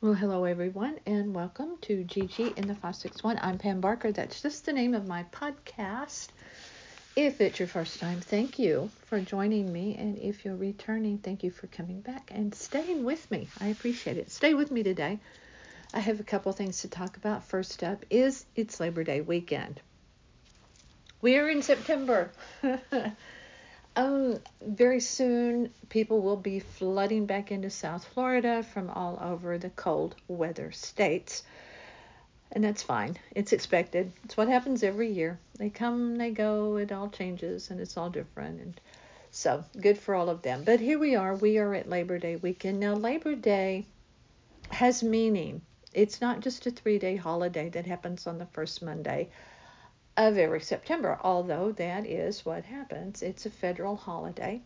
Well, hello everyone, and welcome to Gigi in the 561. I'm Pam Barker. That's just the name of my podcast. If it's your first time, thank you for joining me. And if you're returning, thank you for coming back and staying with me. I appreciate it. Stay with me today. I have a couple things to talk about. First up is it's Labor Day weekend. We are in September. Um, very soon, people will be flooding back into South Florida from all over the cold weather states. And that's fine. It's expected. It's what happens every year. They come, they go, it all changes, and it's all different. And so, good for all of them. But here we are. We are at Labor Day weekend. Now, Labor Day has meaning. It's not just a three day holiday that happens on the first Monday of every September, although that is what happens. It's a federal holiday.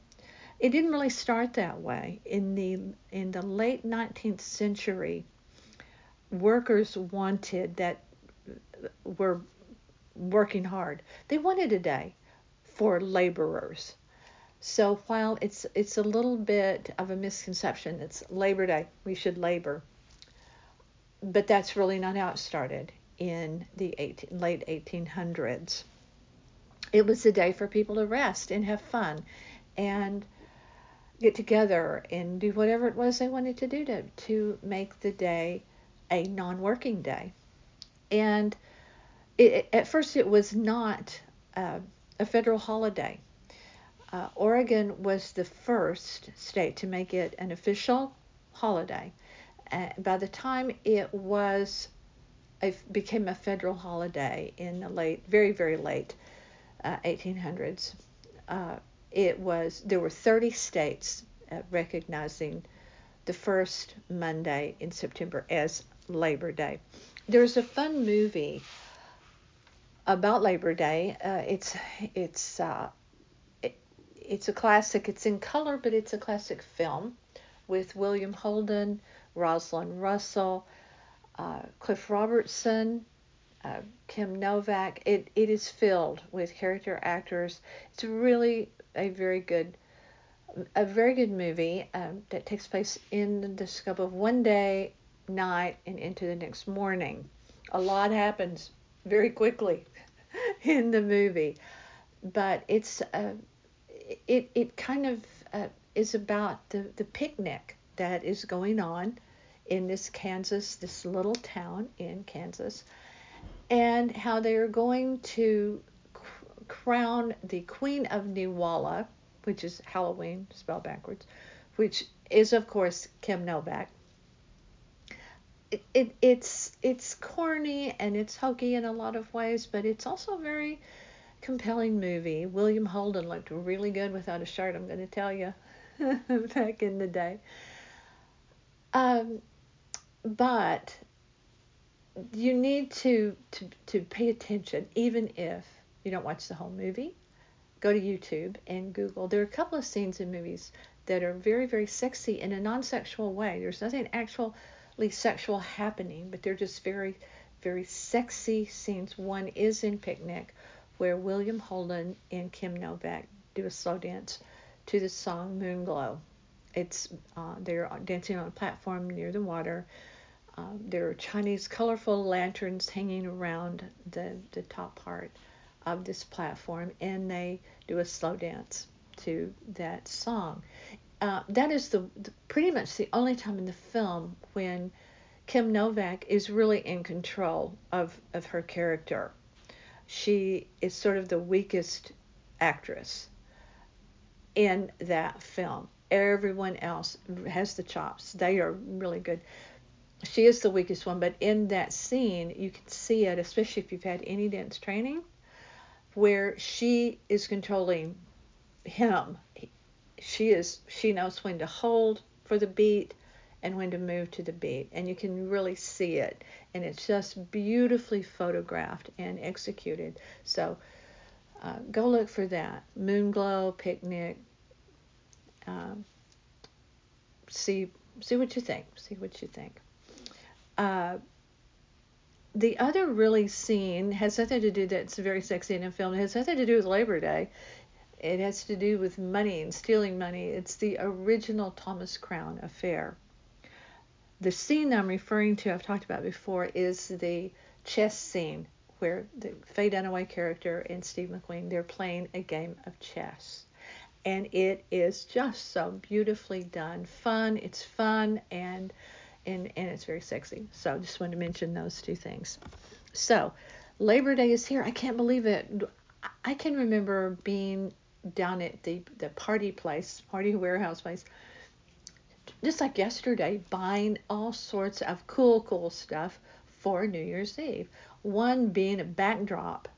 It didn't really start that way. In the in the late 19th century, workers wanted that were working hard. They wanted a day for laborers. So while it's it's a little bit of a misconception, it's Labor Day, we should labor. But that's really not how it started in the 18, late 1800s. It was a day for people to rest and have fun and get together and do whatever it was they wanted to do to, to make the day a non working day. And it, at first, it was not uh, a federal holiday. Uh, Oregon was the first state to make it an official holiday. Uh, by the time it was it became a federal holiday in the late, very very late uh, 1800s. Uh, it was there were 30 states uh, recognizing the first Monday in September as Labor Day. There's a fun movie about Labor Day. Uh, it's it's uh, it, it's a classic. It's in color, but it's a classic film with William Holden, Rosalind Russell uh, Cliff Robertson, uh, Kim Novak. It it is filled with character actors. It's really a very good a very good movie um, that takes place in the scope of one day, night, and into the next morning. A lot happens very quickly in the movie, but it's uh, it it kind of uh, is about the the picnic that is going on in this Kansas, this little town in Kansas, and how they are going to crown the Queen of Neewollah, which is Halloween spelled backwards, which is of course Kim Novak. It, it, it's it's corny and it's hokey in a lot of ways, but it's also very compelling movie. William Holden looked really good without a shirt. I'm going to tell you, back in the day. Um, but you need to, to to pay attention even if you don't watch the whole movie go to youtube and google. There are a couple of scenes in movies that are very very sexy in a non-sexual way. There's nothing actually sexual happening but they're just very very sexy scenes. One is in picnic where william holden and kim novak do a slow dance to the song moonglow it's uh, they're dancing on a platform near the water um, there are Chinese colorful lanterns hanging around the, the top part of this platform, and they do a slow dance to that song. Uh, that is the, the, pretty much the only time in the film when Kim Novak is really in control of, of her character. She is sort of the weakest actress in that film. Everyone else has the chops. They are really good she is the weakest one, but in that scene, you can see it, especially if you've had any dance training, where she is controlling him. She is she knows when to hold for the beat and when to move to the beat, and you can really see it, and it's just beautifully photographed and executed. So uh, go look for that moon glow Picnic. Um, see see what you think. See what you think. Uh, the other really scene has nothing to do that's very sexy in a film. It has nothing to do with Labor Day. It has to do with money and stealing money. It's the original Thomas Crown affair. The scene I'm referring to, I've talked about before, is the chess scene where the Faye Dunaway character and Steve McQueen they're playing a game of chess, and it is just so beautifully done, fun. It's fun and and and it's very sexy. So I just wanted to mention those two things. So Labor Day is here. I can't believe it. I can remember being down at the the party place, party warehouse place just like yesterday, buying all sorts of cool, cool stuff for New Year's Eve. One being a backdrop,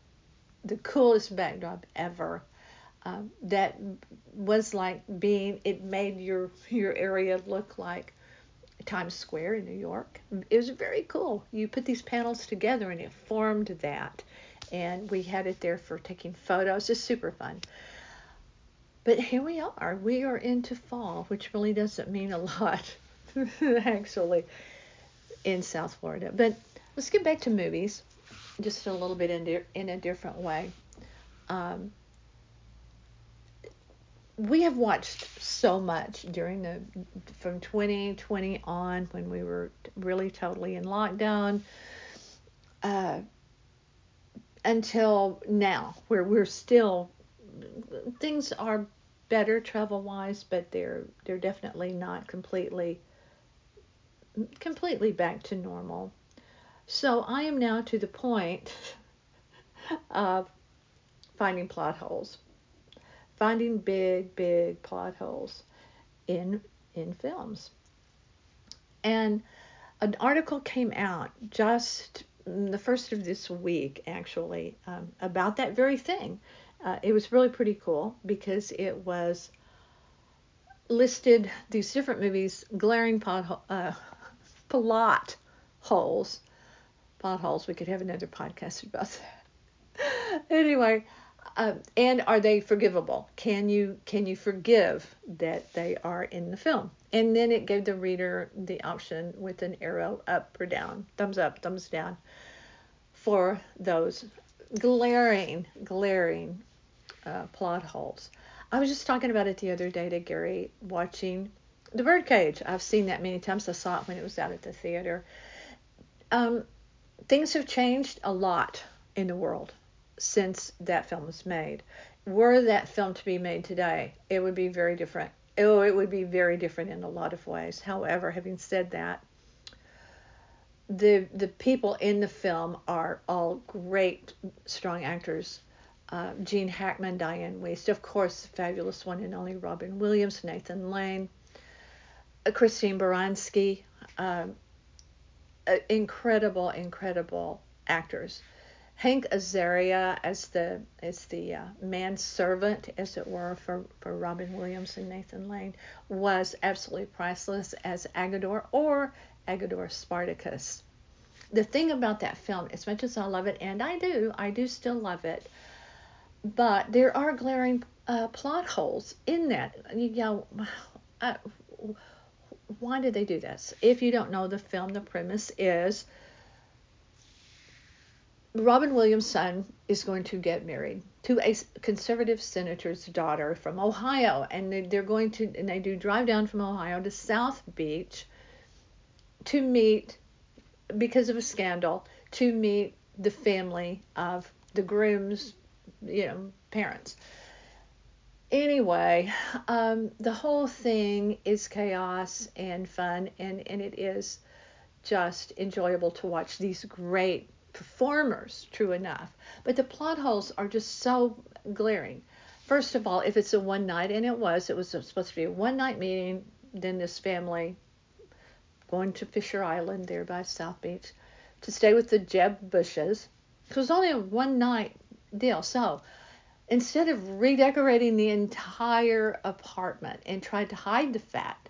the coolest backdrop ever. Um, that was like being, it made your your area look like Times Square in New York. It was very cool. You put these panels together and it formed that. And we had it there for taking photos. It's super fun. But here we are. We are into fall, which really doesn't mean a lot, actually, in South Florida. But let's get back to movies, just a little bit in, in a different way. Um, we have watched so much during the from 2020 on when we were really totally in lockdown uh, until now where we're still things are better travel wise, but they're they're definitely not completely completely back to normal. So I am now to the point of finding plot holes, finding big big plot holes in in films. And an article came out just the first of this week actually um, about that very thing uh, it was really pretty cool because it was listed these different movies, glaring pot, uh, plot holes. Potholes. We could have another podcast about that. anyway, uh, and are they forgivable? Can you can you forgive that they are in the film? And then it gave the reader the option with an arrow up or down, thumbs up, thumbs down, for those glaring, glaring uh, plot holes. I was just talking about it the other day to Gerry, watching The Birdcage. I've seen that many times. I saw it when it was out at the theater. Um, things have changed a lot in the world since that film was made. Were that film to be made today, it would be very different. Oh, it would be very different in a lot of ways. However, having said that, the the people in the film are all great, strong actors uh, Gene Hackman, Dianne Wiest, of course, fabulous one and only Robin Williams, Nathan Lane, uh, Christine Baranski, um, uh, incredible, incredible actors. Hank Azaria as the as the uh, manservant, as it were, for, for Robin Williams and Nathan Lane was absolutely priceless as Agador or Agador Spartacus. The thing about that film, as much as I love it, and I do, I do still love it, but there are glaring uh, plot holes in that. You know, uh, why did they do this? If you don't know the film, the premise is Robin Williams' son is going to get married to a conservative senator's daughter from Ohio, and they're going to and they do drive down from Ohio to South Beach to meet because of a scandal to meet the family of the groom's you know, parents. Anyway, um, the whole thing is chaos and fun, and, and it is just enjoyable to watch these great performers, true enough. But the plot holes are just so glaring. First of all, if it's a one night, and it was, it was supposed to be a one night meeting, then this family going to Fisher Island there by South Beach to stay with the Jeb Bushes. It was only a one night deal. So instead of redecorating the entire apartment and trying to hide the fact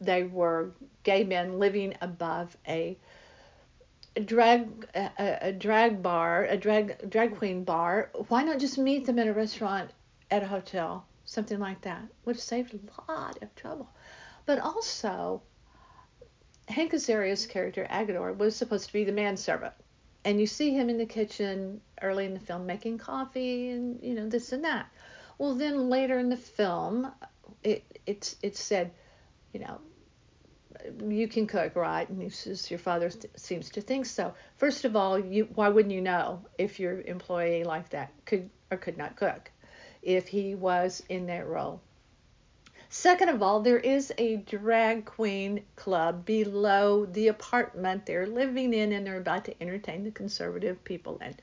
they were gay men living above a, a drag a, a, drag bar, a drag drag queen bar, why not just meet them at a restaurant at a hotel, something like that? Would saved a lot of trouble. But also, Hank Azaria's character Agador was supposed to be the manservant and you see him in the kitchen early in the film making coffee and you know this and that well then later in the film it it's it's said you know you can cook, right? And he says, Your father th- seems to think so. First of all, you why wouldn't you know if your employee like that could or could not cook if he was in that role? Second of all, there is a drag queen club below the apartment they're living in and they're about to entertain the conservative people in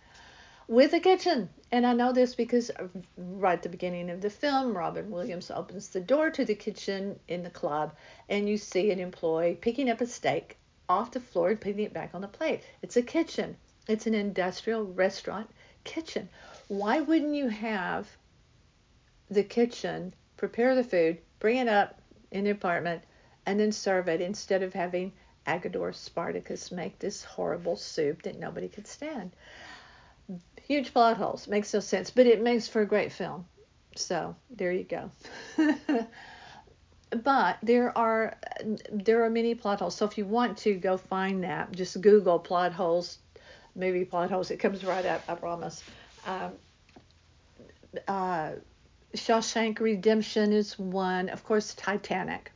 with a kitchen. And I know this because right at the beginning of the film, Robin Williams opens the door to the kitchen in the club, and you see an employee picking up a steak off the floor and putting it back on the plate. It's a kitchen, it's an industrial restaurant kitchen. Why wouldn't you have the kitchen prepare the food, bring it up in the apartment, and then serve it instead of having Agador Spartacus make this horrible soup that nobody could stand? Huge plot holes. Makes no sense, but it makes for a great film. So there you go. but there are there are many plot holes. So if you want to go find that, just Google plot holes, movie plot holes. It comes right up. I promise. Um, uh, Shawshank Redemption is one. Of course, Titanic.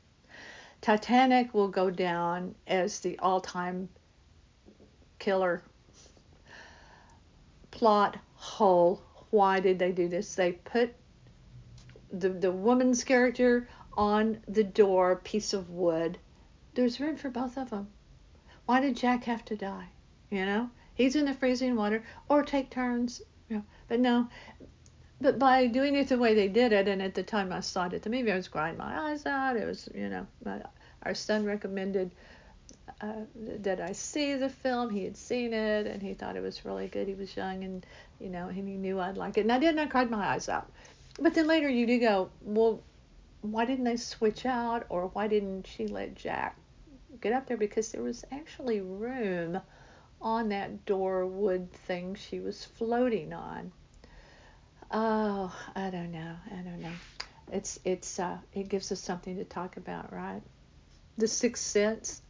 Titanic will go down as the all-time killer plot hole. Why did they do this? They put the the woman's character on the door piece of wood. There's room for both of them. Why did Jack have to die? You know, he's in the freezing water, or take turns. You know, but no. But by doing it the way they did it, and at the time I saw it at the movie, I was crying my eyes out. It was, you know, my, our son recommended uh, did I see the film? He had seen it and he thought it was really good. He was young and you know, and he knew I'd like it. And I did, I cried my eyes out. But then later you do go, well, why didn't they switch out or why didn't she let Jack get up there? Because there was actually room on that door wood thing she was floating on. Oh, I don't know. I don't know. It's it's uh it gives us something to talk about, right? The sixth sense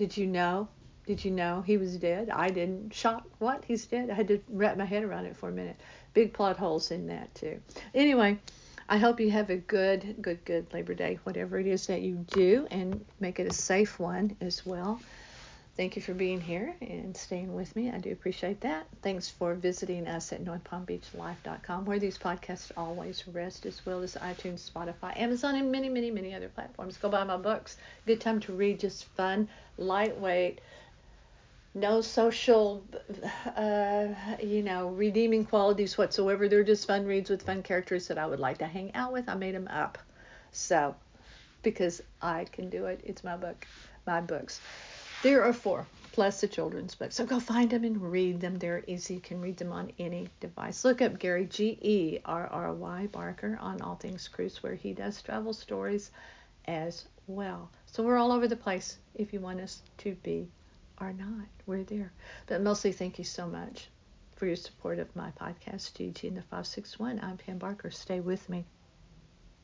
did you know? Did you know he was dead? I didn't. Shock. What? He's dead? I had to wrap my head around it for a minute. Big plot holes in that, too. Anyway, I hope you have a good, good, good Labor Day, whatever it is that you do, and make it a safe one as well. Thank you for being here and staying with me. I do appreciate that. Thanks for visiting us at NorthPalmBeachLife.com, where these podcasts always rest, as well as iTunes, Spotify, Amazon, and many, many, many other platforms. Go buy my books. Good time to read, just fun, lightweight, no social, uh, you know, redeeming qualities whatsoever. They're just fun reads with fun characters that I would like to hang out with. I made them up. So, because I can do it, it's my book, my books. There are four, plus the children's books. So go find them and read them. They're easy. You can read them on any device. Look up Gerry, G E R R Y Barker, on All Things Cruise, where he does travel stories as well. So we're all over the place if you want us to be or not. We're there. But mostly, thank you so much for your support of my podcast, Gigi in the 561. I'm Pam Barker. Stay with me.